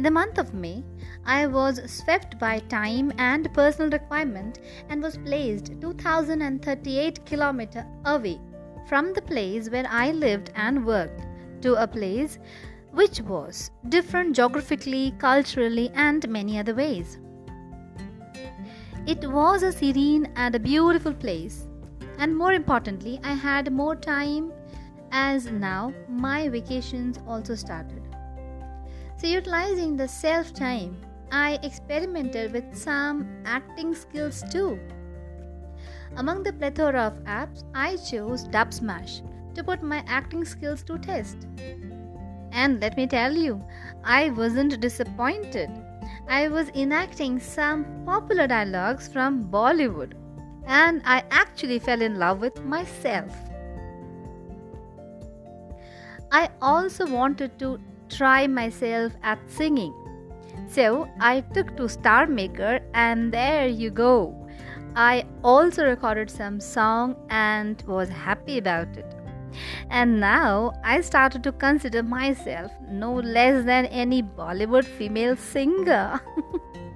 In the month of May, I was swept by time and personal requirement and was placed 2038 km away from the place where I lived and worked to a place which was different geographically, culturally, and many other ways. It was a serene and a beautiful place, and more importantly, I had more time as now my vacations also started. So, utilizing the self time, I experimented with some acting skills too. Among the plethora of apps, I chose Dubsmash to put my acting skills to test. And let me tell you, I wasn't disappointed. I was enacting some popular dialogues from Bollywood, and I actually fell in love with myself. I also wanted to try myself at singing. So I took to Star Maker, and there you go. I also recorded some song and was happy about it. And now I started to consider myself no less than any Bollywood female singer.